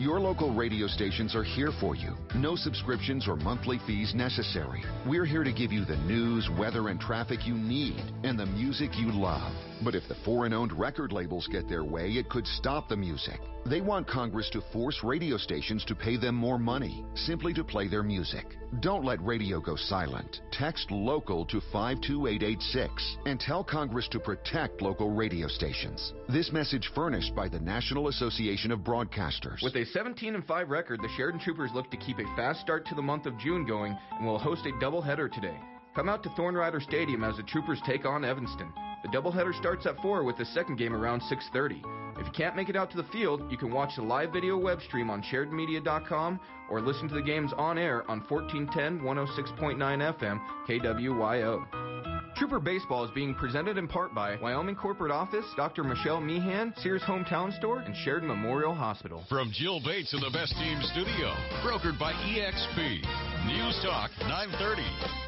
Your local radio stations are here for you. No subscriptions or monthly fees necessary. We're here to give you the news, weather, and traffic you need and the music you love. But if the foreign owned record labels get their way, it could stop the music. They want Congress to force radio stations to pay them more money simply to play their music. Don't let radio go silent. Text local to 52886 and tell Congress to protect local radio stations. This message furnished by the National Association of Broadcasters. With a 17 and 5 record, the Sheridan Troopers look to keep a fast start to the month of June going and will host a doubleheader today. Come out to Thorne-Rider Stadium as the Troopers take on Evanston. The doubleheader starts at 4 with the second game around 6:30. If you can't make it out to the field, you can watch the live video web stream on sheridanmedia.com or listen to the games on air on 1410 106.9 FM KWYO. Trooper Baseball is being presented in part by Wyoming Corporate Office, Dr. Michelle Meehan, Sears Hometown Store, and Sheridan Memorial Hospital. From Jill Bates in the Best Team Studio, brokered by EXP. News Talk 930.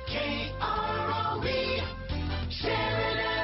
KROE, Sheridan.